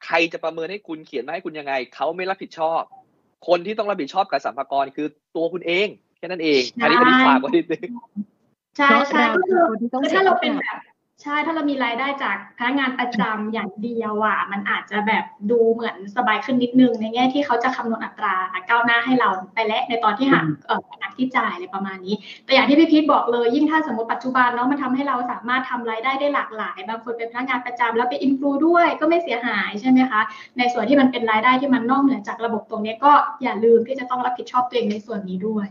ใครจะประเมินให้คุณเขียนมาให้คุณยังไงเขาไม่รับผิดชอบ คนที่ต้องรับผิดชอบกับสัมภากระคือตัวคุณเองแค่นั้นเองอันนี้อันนี้ฝากไว้นิดนึงใช่ใช่เพราะก็คือเราเป็นคนที่ต้องคือเสียถ้าเราโอกาสเป็นแบบ ใช่ถ้าเรามีรายได้จากพนักงานประจำอย่างเดียวอะมันอาจจะแบบดูเหมือนสบายขึ้นนิดนึงในแง่ที่เขาจะคำนวณอัตราก้าวหน้าให้เราไปและในตอนที่หักเอ่อหักที่จ่ายอะไรประมาณนี้ แต่อย่างที่พี่พีทบอกเลยยิ่งถ้าสมมติปัจจุบันเนาะมันทำให้เราสามารถทำรายได้ได้หลากหลายบางคนเป็นพนักงานประจำแล้วไปอินฟลูด้วยก็ไม่เสียหายใช่ไหมคะในส่วนที่มันเป็นรายได้ที่มันนอกเหนือจากระบบตรงนี้ก็อย่าลืมที่จะต้องรับผิดชอบตัวเองในส่วนนี้ด้วย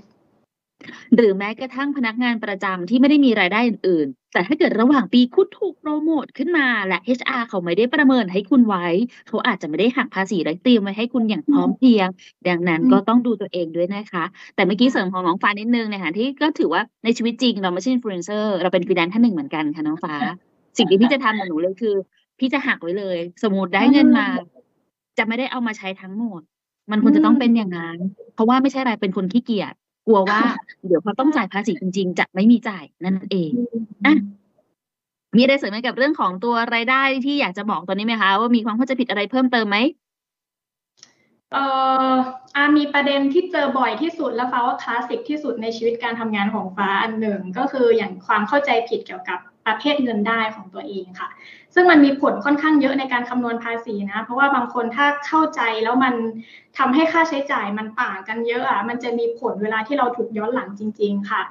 หรือแม้กระทั่งพนักงานประจำที่ไม่ได้มีรายได้อื่น ๆ แต่ถ้าเกิดระหว่างปีคุณถูกโปรโมทขึ้นมาและ HR เขาไม่ได้ประเมินให้คุณไว้ เขาอาจจะไม่ได้หักภาษีและเตรียมไว้ให้คุณอย่างพร้อมเพรียง ดังนั้นอืมก็ต้องดูตัวเองด้วยนะคะ แต่เมื่อกี้เสริมของน้องฟ้านิดนึงนะคะที่ก็ถือว่าในชีวิตจริงเราไม่ใช่อินฟลูเอนเซอร์เราเป็นฟรีแลนซ์ท่านหนึ่งเหมือนกันค่ะน้องฟ้า สิ่งที่พี่จะทำกับหนูเลยคือ พี่จะหักไว้เลย สมมติได้เงินมา จะไม่ได้เอามาใช้ทั้งหมด มันควรจะต้องเป็นอย่างนั้นเพราะว่าไม่ใช่อะไรเป็นคนขี้เกียจ กลัวว่า เดี๋ยวพอต้องจ่ายภาษีจริง ๆ จะไม่มีจ่ายนั่นเองอะมีอะไรเสริมไหมกับเรื่องของตัวรายได้ที่อยากจะบอกตอนนี้ไหมคะว่ามีความเข้าใจผิดอะไรเพิ่มเติมไหมเอ่ออามีประเด็นที่เจอบ่อยที่สุดแล้วฟ้าว่าคลาสสิกที่สุดในชีวิตการทำงานของฟ้าอันหนึ่งก็คืออย่างความเข้าใจผิดเกี่ยวกับประเภทเงินได้ของตัวเองค่ะ ซึ่งมันมีผลค่อนข้างเยอะในการคำนวณภาษีนะ เพราะว่าบางคนถ้าเข้าใจแล้วมันทำให้ค่าใช้จ่ายมันต่างกันเยอะอะ มันจะมีผลเวลาที่เราถูกย้อนหลังจริง ๆ ค่ะ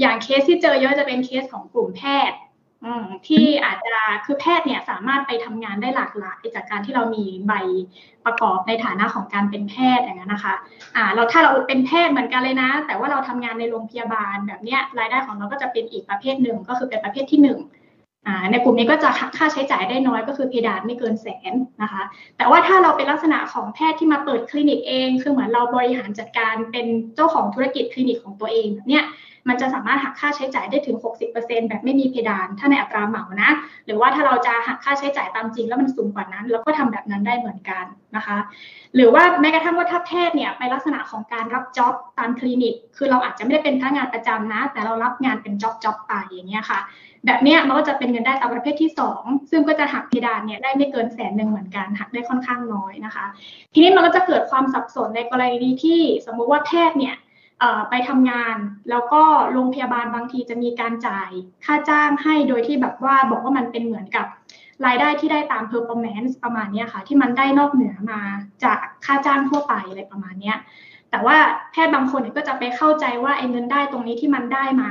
อย่างเคสที่เจอเยอะจะเป็นเคสของกลุ่มแพทย์ที่อาจจะคือแพทย์เนี่ยสามารถไปทำงานได้หลากหลายจากการที่เรามีใบประกอบในฐานะของการเป็นแพทย์อย่างนั้นนะคะอ่าเราถ้าเราเป็นแพทย์เหมือนกันเลยนะ แต่ว่าเราทำงานในโรงพยาบาลแบบเนี้ยรายได้ของเราก็จะเป็นอีกประเภทหนึ่งก็คือเป็นประเภทที่หนึ่ง ในกลุ่มนี้ก็จะหักค่าใช้จ่ายได้น้อยก็คือเพดานไม่เกินแสนนะคะ แต่ว่าถ้าเราเป็นลักษณะของแพทย์ที่มาเปิดคลินิกเอง คือเหมือนเราบริหารจัดการเป็นเจ้าของธุรกิจคลินิกของตัวเองเนี้ยมันจะสามารถหักค่าใช้จ่ายได้ถึง 60%แบบไม่มีเพดาน ถ้าในอัตราเหมานะ หรือว่าถ้าเราจะหักค่าใช้จ่ายตามจริงแล้วมันสูงกว่านั้นเราก็ทำแบบนั้นได้เหมือนกันนะคะ หรือว่าแม้กระทั่งว่าถ้าแพทย์เนี่ยไปลักษณะของการรับจ็อบตามคลินิก คือเราอาจจะไม่ได้เป็นพนักงานประจำนะ แต่เรารับงานเป็นจ็อบจ็อบไปอย่างเงี้ยค่ะ แบบเนี้ยมันก็จะเป็นเงินได้ตามประเภทที่ 2 ซึ่งก็จะหักเพดานเนี่ยได้ไม่เกินแสนหนึ่งเหมือนกันหักได้ค่อนข้างน้อยนะคะ ทีนี้มันก็จะเกิดความสับสนในกรณีที่สมมุติว่าแพทย์เนี่ยไปทำงานแล้วก็โรงพยาบาลบางทีจะมีการจ่ายค่าจ้างให้โดยที่แบบว่าบอกว่ามันเป็นเหมือนกับรายได้ที่ได้ตาม performance ประมาณนี้ค่ะ ที่มันได้นอกเหนือมาจากค่าจ้างทั่วไปอะไรประมาณนี้แต่ว่าแพทย์บางคนก็จะไปเข้าใจว่าไอ้เงินได้ตรงนี้ที่มันได้มา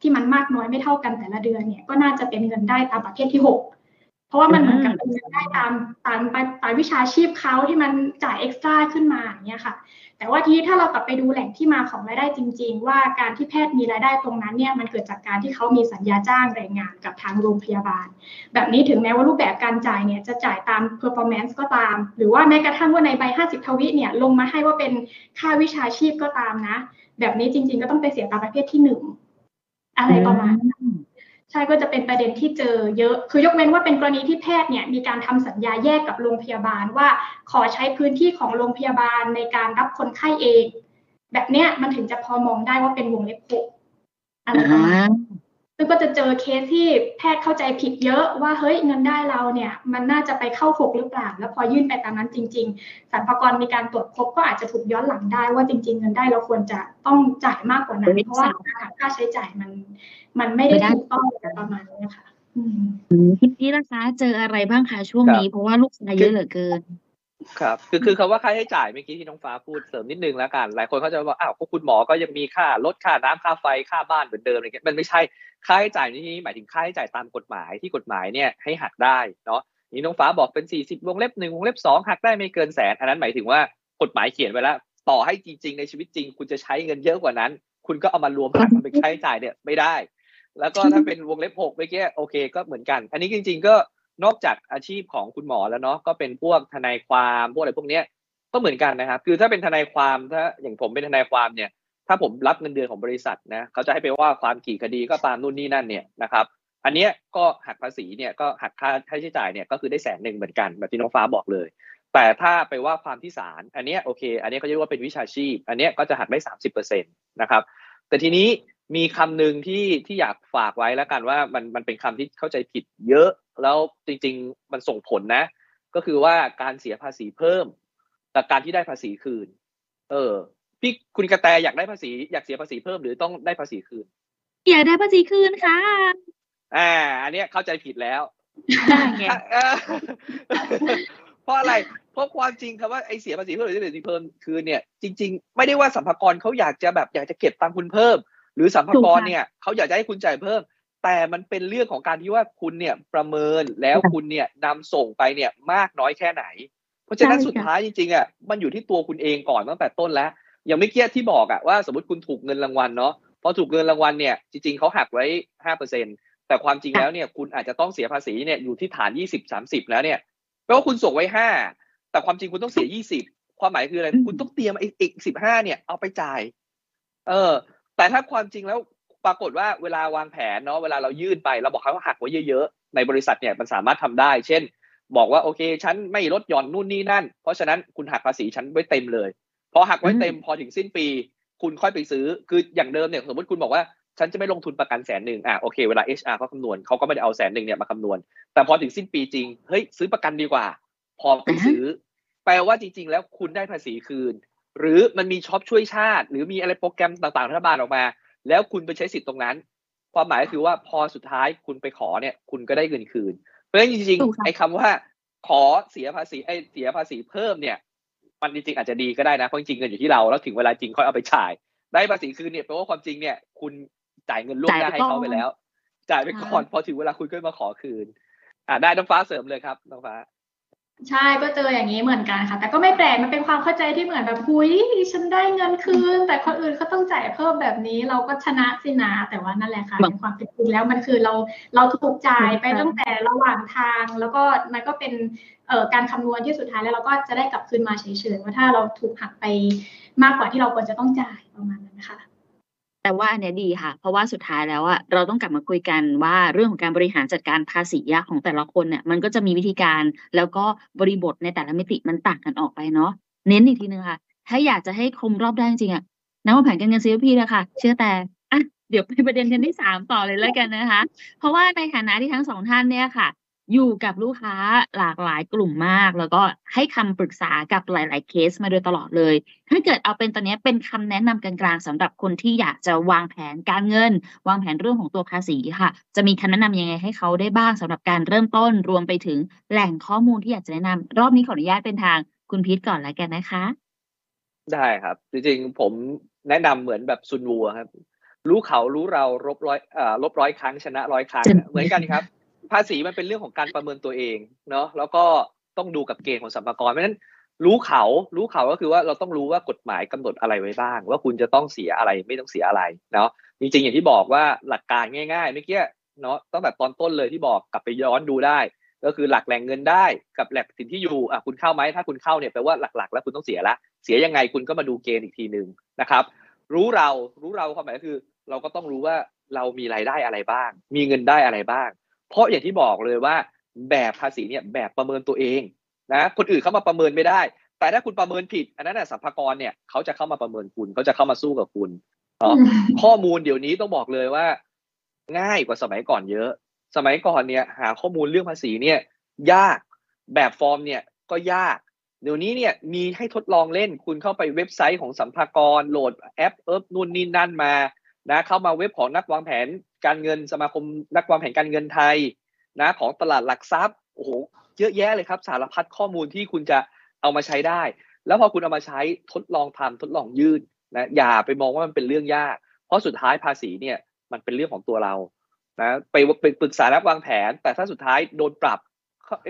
ที่มันมากน้อยไม่เท่ากันแต่ละเดือนเนี่ยก็น่าจะเป็นเงินได้ตามประเภทที่หกเพราะว่ามันเหมือนกับเป็นเงินได้ตามตามตามวิชาชีพเขาที่มันจ่ายเอ็กซ์ตร้าขึ้นมาอย่างเงี้ยค่ะ แต่ว่าทีนี้ถ้าเรากลับไปดูแหล่งที่มาของรายได้จริง ๆ ว่าการที่แพทย์มีรายได้ตรงนั้นเนี่ยมันเกิดจากการที่เขามีสัญญาจ้างแรงงานกับทางโรงพยาบาล แบบนี้ถึงแม้ว่ารูปแบบการจ่ายเนี่ยจะจ่ายตาม performance ก็ตาม หรือว่าแม้กระทั่งว่าในใบ 50 ทวิเนี่ยลงมาให้ว่าเป็นค่าวิชาชีพก็ตามนะ แบบนี้จริง ๆ ก็ต้องไปเสียตามประเภทที่หนึ่ง อะไรประมาณนั้นใช่ก็จะเป็นประเด็นที่เจอเยอะ คือยกเว้นว่าเป็นกรณีที่แพทย์เนี่ยมีการทำสัญญาแยกกับโรงพยาบาลว่าขอใช้พื้นที่ของโรงพยาบาลในการรับคนไข้เอง แบบเนี้ยมันถึงจะพอมองได้ว่าเป็นวงเล็บหกอะไรประมาณนั้น ซึ่งก็จะเจอเคสที่แพทย์เข้าใจผิดเยอะว่าเฮ้ยเงินได้เราเนี่ยมันน่าจะไปเข้าหกหรือเปล่า แล้วพอยื่นไปตามนั้นจริง ๆสรรพากรมีการตรวจพบก็อาจจะถูกย้อนหลังได้ว่าจริง ๆ เงินได้เราควรจะต้องจ่ายมากกว่านั้นเพราะว่าค่าใช้จ่ายมันมันไม่ได้ถูกต้องประมาณนี้ค่ะทีนี้นะคะ เจออะไรบ้างคะช่วงนี้เพราะว่าลูกค้าเยอะเหลือเกิน ครับคือคือคำว่าค่าใช้จ่ายเมื่อกี้ที่น้องฟ้าพูดเสริมนิดนึงแล้วกัน หลายคนเขาจะบอกอ้าวพวกคุณหมอก็ยังมีค่ารถค่าน้ำค่าไฟค่าบ้านเหมือนเดิมอะไรเงี้ยมันไม่ใช่ค่าใช้จ่ายนี้หมายถึงค่าใช้จ่ายตามกฎหมายที่กฎหมายเนี่ยให้หักได้เนาะนี่น้องฟ้าบอกเป็นสี่สิบวงเล็บหนึ่งวงเล็บสองหักได้ไม่เกินแสน อันนั้นหมายถึงว่ากฎหมายเขียนไว้แล้ว ต่อให้จริง ๆ ในชีวิตจริง คุณจะใช้เงินเยอะกว่านั้น คุณก็เอามารวมหักเป็นค่าใช้จ่ายเนี่ยไม่ได้ แล้วก็ถ้าเป็นวงเล็บหกเมื่อกี้โอเคก็เหมือนกัน อันนี้จริง ๆ ก็ นอกจากอาชีพของคุณหมอแล้วเนาะก็เป็นพวกทนายความพวกอะไรพวกเนี้ยก็เหมือนกันนะครับ คือถ้าเป็นทนายความถ้าอย่างผมเป็นทนายความเนี่ย ถ้าผมรับเงินเดือนของบริษัทนะเขาจะให้ไปว่าความกี่คดีก็ตามนู่นนี่นั่นเนี่ยนะครับ อันนี้ก็หักภาษีเนี่ยก็หักค่าใช้จ่ายเนี่ยก็คือได้แสนหนึ่งเหมือนกันแบบที่น้องฟ้าบอกเลย แต่ถ้าไปว่าความที่ศาลอันนี้โอเค อันนี้เขาเรียกว่าเป็นวิชาชีพ อันนี้ก็จะหักได้สามสิบเปอร์เซ็นต์นะครับ แต่ทีนี้ มีคำหนึ่งที่ที่อยากฝากไว้แล้วกันว่ามันมันเป็นคำที่เข้าใจผิดเยอะ แล้วจริง ๆ มันส่งผลนะ ก็คือว่าการเสียภาษีเพิ่มแต่การที่ได้ภาษีคืน เออ พี่คุณกระแตอยากได้ภาษี อยากเสียภาษีเพิ่มหรือต้องได้ภาษีคืน อยากได้ภาษีคืนค่ะ อ่า อันนี้เข้าใจผิดแล้วเพราะอะไร เพราะความจริงครับว่าไอเสียภาษีเพิ่มหรือเสียภาษีเพิ่มคืนเนี่ยจริง ๆ ไม่ได้ว่าสัมภาระเขาอยากจะแบบอยากจะเก็บตังคุณเพิ่ม หรือสัมภาระเนี่ยเขาอยากจะให้คุณจ่ายเพิ่ม แต่มันเป็นเรื่องของการที่ว่าคุณเนี่ยประเมินแล้วคุณเนี่ยนำส่งไปเนี่ยมากน้อยแค่ไหน เพราะฉะนั้นสุดท้ายจริงๆอะมันอยู่ที่ตัวคุณเองก่อนตั้งแต่ต้นแล้วอย่างไม่เกี้ยที่บอกอะว่าสมมติคุณถูกเงินรางวัลเนาะพอถูกเงินรางวัลเนี่ยจริงๆเขาหักไว้ห้าเปอร์เซ็นแต่ความจริงแล้วเนี่ยคุณอาจจะต้องเสียภาษีเนี่ยอยู่ที่ฐานยี่สิบสามสิบแล้วเนี่ยแปลว่าคุณส่งไว้ห้าแต่ความจริงคุณต้องเสียยี่สิบความหมายคืออะไร คุณต้องเตรียมอีกสิบห้าเนี่ยเอาไปจ่าย เออ แต่ถ้าความจริงแล้วปรากฏว่าเวลาวางแผนเนาะเวลาเรายื่นไปเราบอกเขาว่าหักไว้เยอะๆ ในบริษัทเนี่ยมันสามารถทำได้ เช่น บอกว่าโอเคฉันไม่ลดหย่อนนู่นนี่นั่น เพราะฉะนั้นคุณหักภาษีฉันไว้เต็มเลยพอหักไว้เต็มพอถึงสิ้นปี คุณค่อยไปซื้อคืออย่างเดิมเนี่ยสมมติคุณบอกว่าฉันจะไม่ลงทุนประกันแสนหนึ่งอะโอเคเวลา HR เขาคำนวณเขาก็ไม่ได้เอาแสนหนึ่งเนี่ยมาคำนวณ แต่พอถึงสิ้นปีจริงเฮ้ยซื้อประกันดีกว่า พอไปซื้อ แปลว่าจริง ๆ แล้วคุณได้ภาษีคืน หรือมันมีช็อปช่วยชาติ หรือมีอะไรโปรแกรมต่างๆรัฐบาลออกมา แล้วคุณไปใช้สิทธิ์ตรงนั้น ความหมายก็คือว่าพอสุดท้ายคุณไปขอเนี่ย คุณก็ได้เงินคืน เพราะฉะนั้นจริงๆไอ้คาว่า ขอเสียภาษีไอ้เสียภาษีเพิ่มเนี่ย มันจริงๆอาจจะดีก็ได้นะเพราะจริงเงินอยู่ที่เราแล้วถึงเวลาจริงค่อยเอาไปจ่าย ได้ภาษีคืนเนี่ยแปลว่าความจริงเนี่ย คุณจ่ายเงินล่วงหน้าให้เขาไปแล้ว จ่ายไปก่อนพอถึงเวลาคุณก็มาขอคืน อ่าได้น้องฟ้าเสริมเลยครับน้องฟ้า ใช่ก็เจออย่างนี้เหมือนกันค่ะ แต่ก็ไม่แปลกมันเป็นความเข้าใจที่เหมือนแบบคุยฉันได้เงินคืน แต่คนอื่นเขาต้องจ่ายเพิ่มแบบนี้ เราก็ชนะสินะแต่ว่านั่นแหละค่ะในความเป็นจริงแล้วมันคือเราเราถูกจ่ายไปตั้งแต่ระหว่างทาง แล้วก็มันก็เป็นเอ่อการคำนวณที่สุดท้ายแล้วเราก็จะได้กลับคืนมาเฉยๆว่าถ้าเราถูกหักไปมากกว่าที่เราควรจะต้องจ่ายประมาณนั้นนะคะ แต่ว่าอันนี้ดีค่ะ เพราะว่าสุดท้ายแล้วอะเราต้องกลับมาคุยกันว่าเรื่องของการบริหารจัดการภาษีของแต่ละคนเนี่ยมันก็จะมีวิธีการ แล้วก็บริบทในแต่ละมิติมันต่างกันออกไปเนาะเน้นอีกทีนึงค่ะ ถ้าอยากจะให้คมรอบได้จริงๆอะนักวางแผนการเงินซีพีนะคะเชื่อแต่อะเดี๋ยวไปประเด็นกันที่สามต่อเลยแล้วกันนะคะ เพราะว่าในฐานะที่ทั้งสองท่านเนี่ยค่ะ อยู่กับลูกค้าหลากหลายกลุ่มมาก แล้วก็ให้คำปรึกษากับหลาย ๆ เคสมาโดยตลอดเลย ถ้าเกิดเอาเป็นตอนนี้เป็นคำแนะนำกลางๆสำหรับคนที่อยากจะวางแผนการเงิน วางแผนเรื่องของตัวภาษีค่ะ จะมีคำแนะนํำยังไงให้เขาได้บ้างสำหรับการเริ่มต้นรวมไปถึงแหล่งข้อมูลที่อยากจะแนะนำรอบนี้ขออนุญาตเป็นทางคุณพีทก่อนแล้วกันนะคะ ได้ครับ จริงๆผมแนะนำเหมือนแบบซุนวัวครับรู้เขารู้เราลบร้อยอ่าลบร้อยครั้งชนะร้อยครั้งเหมือนกันครับ ภาษีมันเป็นเรื่องของการประเมินตัวเองเนาะแล้วก็ต้องดูกับเกณฑ์ของสัมภาระเพราะฉะนั้นรู้เขารู้เขาก็คือว่าเราต้องรู้ว่ากฎหมายกำหนดอะไรไว้บ้าง ว่าคุณจะต้องเสียอะไรไม่ต้องเสียอะไรเนาะจริงๆอย่างที่บอกว่าหลักการง่ายๆเมื่อกี้เนาะตั้งแต่ตอนต้นเลยที่บอกกลับไปย้อนดูได้ ก็คือหลักแหล่งเงินได้กับแหล่งสินที่อยู่อะคุณเข้าไหมถ้าคุณเข้าเนี่ยแปลว่าหลักๆ แล้วคุณต้องเสียละเสียยังไงคุณก็มาดูเกณฑ์อีกทีหนึ่งนะครับ รู้เรารู้เราความหมายก็คือ เราก็ต้องรู้ว่าเรามีรายได้อะไรบ้าง มีเงินได้อะไรบ้าง เพราะอย่างที่บอกเลยว่า แบบภาษีเนี่ยแบบประเมินตัวเองนะคนอื่นเข้ามาประเมินไม่ได้ แต่ถ้าคุณประเมินผิด อันนั้นสัมภาระเนี่ยเขาจะเข้ามาประเมินคุณเขาจะเข้ามาสู้กับคุณข้อมูลเดี๋ยวนี้ต้องบอกเลยว่า ง่ายกว่าสมัยก่อนเยอะ สมัยก่อนเนี่ย หาข้อมูลเรื่องภาษีเนี่ย ยากแบบฟอร์มเนี่ยก็ยาก เดี๋ยวนี้เนี่ยมีให้ทดลองเล่นคุณเข้าไปเว็บไซต์ของสรรพากรโหลดแอปเอิบนู่นนี่นั่นมา นะเข้ามาเว็บของนักวางแผนการเงินสมาคมนักวางแผนการเงินไทยนะของตลาดหลักทรัพย์โอ้โหเยอะแยะเลยครับ สารพัดข้อมูลที่คุณจะเอามาใช้ได้ แล้วพอคุณเอามาใช้ทดลองทำทดลองยืดนะอย่าไปมองว่ามันเป็นเรื่องยาก เพราะสุดท้ายภาษีเนี่ยมันเป็นเรื่องของตัวเรานะไปไปปรึกษานักวางแผน แต่ถ้าสุดท้ายโดนปรับ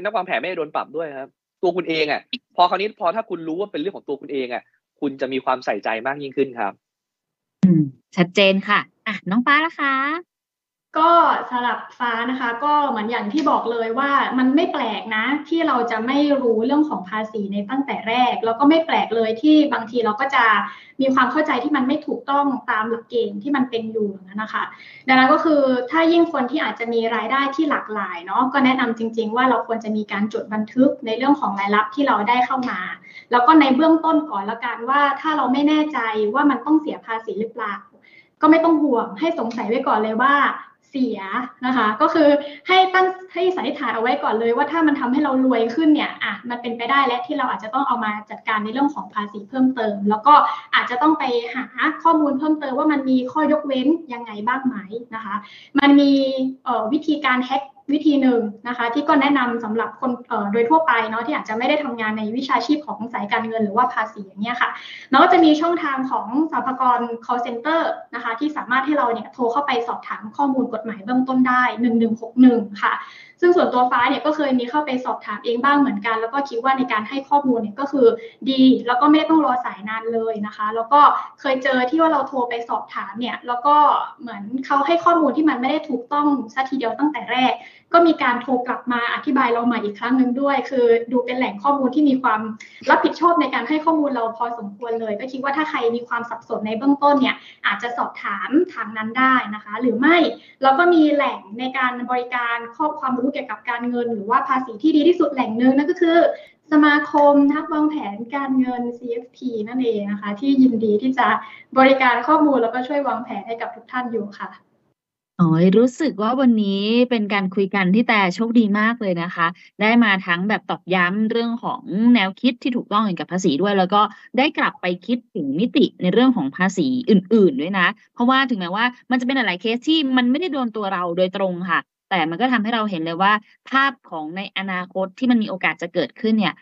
นักวางแผนไม่ได้โดนปรับด้วยครับ ตัวคุณเองอะ พอคราวนี้พอถ้าคุณรู้ว่าเป็นเรื่องของตัวคุณเองอะ คุณจะมีความใส่ใจมากยิ่งขึ้นครับอืม ชัดเจนค่ะอะน้องป้าละคะ ก็สำหรับฟ้านะคะ ก็เหมือนอย่างที่บอกเลยว่ามันไม่แปลกนะ ที่เราจะไม่รู้เรื่องของภาษีในตั้งแต่แรก แล้วก็ไม่แปลกเลยที่บางทีเราก็จะมีความเข้าใจที่มันไม่ถูกต้องตามหลักเกณฑ์ที่มันเป็นอยู่นะคะ ดังนั้นก็คือถ้ายิ่งคนที่อาจจะมีรายได้ที่หลากหลายเนาะก็แนะนำจริง ๆ ว่าเราควรจะมีการจดบันทึกในเรื่องของรายรับที่เราได้เข้ามา แล้วก็ในเบื้องต้นก่อนละกันว่าถ้าเราไม่แน่ใจว่ามันต้องเสียภาษีหรือเปล่า ก็ไม่ต้องห่วงให้สงสัยไว้ก่อนเลยว่าเสียนะคะ ก็คือให้ตั้งให้สันนิษฐานเอาไว้ก่อนเลยว่าถ้ามันทำให้เรารวยขึ้นเนี่ยอะมันเป็นไปได้และที่เราอาจจะต้องเอามาจัดการในเรื่องของภาษีเพิ่มเติม แล้วก็อาจจะต้องไปหาข้อมูลเพิ่มเติมว่ามันมีข้อยกเว้นยังไงบ้างไหมนะคะ มันมีวิธีการแฮ็ก วิธีหนึ่งนะคะ ที่ก็แนะนำสำหรับคนโดยทั่วไปเนาะที่อาจจะไม่ได้ทำงานในวิชาชีพของสายการเงินหรือว่าภาษีอย่างเงี้ยค่ะแล้วก็จะมีช่องทางของสรรพากร call center นะคะ ที่สามารถให้เราเนี่ยโทรเข้าไปสอบถามข้อมูลกฎหมายเบื้องต้นได้ 1161 ค่ะ ซึ่งส่วนตัวฟ้าเนี่ยก็เคยมีเข้าไปสอบถามเองบ้างเหมือนกัน แล้วก็คิดว่าในการให้ข้อมูลเนี่ยก็คือดี แล้วก็ไม่ต้องรอสายนานเลยนะคะ แล้วก็เคยเจอที่ว่าเราโทรไปสอบถามเนี่ยแล้วก็เหมือนเขาให้ข้อมูลที่มันไม่ได้ถูกต้องซะทีเดียวตั้งแต่แรก ก็มีการโทรกลับมาอธิบายเราใหม่อีกครั้งหนึ่งด้วย คือดูเป็นแหล่งข้อมูลที่มีความรับผิดชอบในการให้ข้อมูลเราพอสมควรเลย ก็คิดว่าถ้าใครมีความสับสนในเบื้องต้นเนี่ยอาจจะสอบถามทางนั้นได้นะคะ หรือไม่เราก็มีแหล่งในการบริการข้อความรู้เกี่ยวกับการเงิน หรือว่าภาษีที่ดีที่สุดแหล่งหนึ่งนั่นก็คือ สมาคมนักวางแผนการเงิน CFP นั่นเองนะคะ ที่ยินดีที่จะบริการข้อมูลแล้วก็ช่วยวางแผนให้กับทุกท่านอยู่ค่ะ อ๋อรู้สึกว่าวันนี้เป็นการคุยกันที่แต่โชคดีมากเลยนะคะ ได้มาทั้งแบบตอกย้ำเรื่องของแนวคิดที่ถูกต้องเกี่ยวกับภาษีด้วย แล้วก็ได้กลับไปคิดถึงมิติในเรื่องของภาษีอื่น ๆ ด้วยนะ เพราะว่าถึงแม้ว่ามันจะเป็นหลายๆเคสที่มันไม่ได้โดนตัวเราโดยตรงค่ะ แต่มันก็ทำให้เราเห็นเลยว่า ภาพของในอนาคตที่มันมีโอกาสจะเกิดขึ้นเนี่ย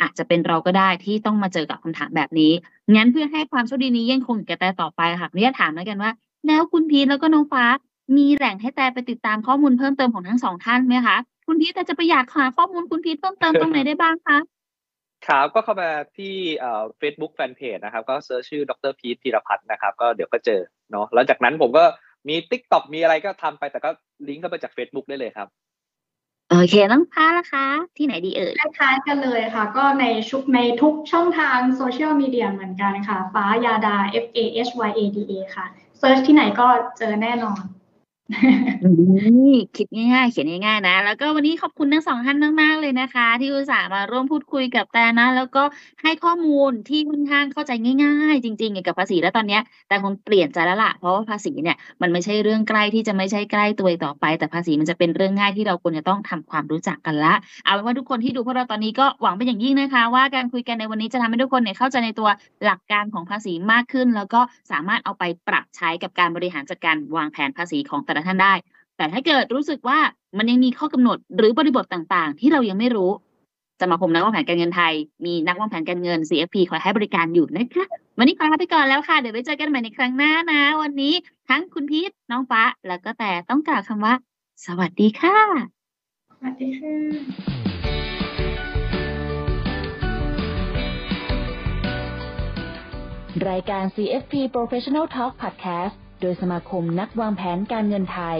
อาจจะเป็นเราก็ได้ที่ต้องมาเจอกับคำถามแบบนี้งั้นเพื่อให้ความโชคดีนี้ยังคงอยู่กับแต่ต่อไปค่ะเรียถามแล้วกันว่าแล้วคุณพีทแล้วก็น้องฟ้า มีแหล่งให้แต่ไปติดตามข้อมูลเพิ่มเติมของทั้งสองท่านไหมคะ คุณพีทแต่จะไปอยากหาข้อมูลคุณพีทเพิ่มเติมตรงไหนได้บ้างคะ ครับ ก็เข้ามาที่เฟซบุ๊กแฟนเพจนะครับ ก็ search ชื่อดรพีทธีรพัฒน์นะครับ ก็เดี๋ยวก็เจอเนาะแล้วจากนั้นผมก็มีติ๊กต็อกมีอะไรก็ทำไปแต่ก็ลิงก์เข้าไปจาก Facebook ได้เลยครับ โอเคต้องพาละคะ ที่ไหนดีเอ่ยคล้ายๆกันเลยค่ะ ก็ในชุกในทุกช่องทางโซเชียลมีเดียเหมือนกันค่ะ ฟ้ายาดา F A H Y A D A ค่ะ search ที่ไหนก็เจอแน่นอน คิดง่ายๆ เขียนง่ายๆนะ แล้วก็วันนี้ขอบคุณทั้งสองท่านมากๆเลยนะคะ ที่อุตส่าห์มาร่วมพูดคุยกับแต่นะ แล้วก็ให้ข้อมูลที่ค่อนข้างเข้าใจง่าย ๆ จริงๆเกี่ยวกับภาษีแล้วตอนนี้แต่คงเปลี่ยนใจแล้วล่ะเพราะว่าภาษีเนี่ยมันไม่ใช่เรื่องใกล้ที่จะไม่ใช่ใกล้ตัวต่อไป แต่ภาษีมันจะเป็นเรื่องง่ายที่เราควรจะต้องทำความรู้จักกันละเอาเป็นว่าทุกคนที่ดูพวกเราตอนนี้ก็หวังเป็นอย่างยิ่งนะคะ ว่าการคุยกันในวันนี้จะทำให้ทุกคนเนี่ยเข้าใจในตัวหลักการของภาษีมากขึ้น แล้วก็สามารถเอาไปปรับใช้กับการบริหารจัดการวางแผนภาษีของแต่ละท่านได้ แต่ถ้าเกิดรู้สึกว่ามันยังมีข้อกำหนดหรือบริบทต่างๆ ที่เรายังไม่รู้สมาคมนักวางแผนการเงินไทย มีนักวางแผนการเงิน CFP คอยให้บริการอยู่นะคะ วันนี้ขอลาไปก่อนแล้วค่ะ เดี๋ยวไว้เจอกันใหม่ในครั้งหน้านะ วันนี้ทั้งคุณพีทน้องฟ้า แล้วก็แต่ต้องกล่าวคำว่า สวัสดีค่ะ สวัสดีค่ะรายการ CFP Professional Talk Podcast โดยสมาคมนักวางแผนการเงินไทย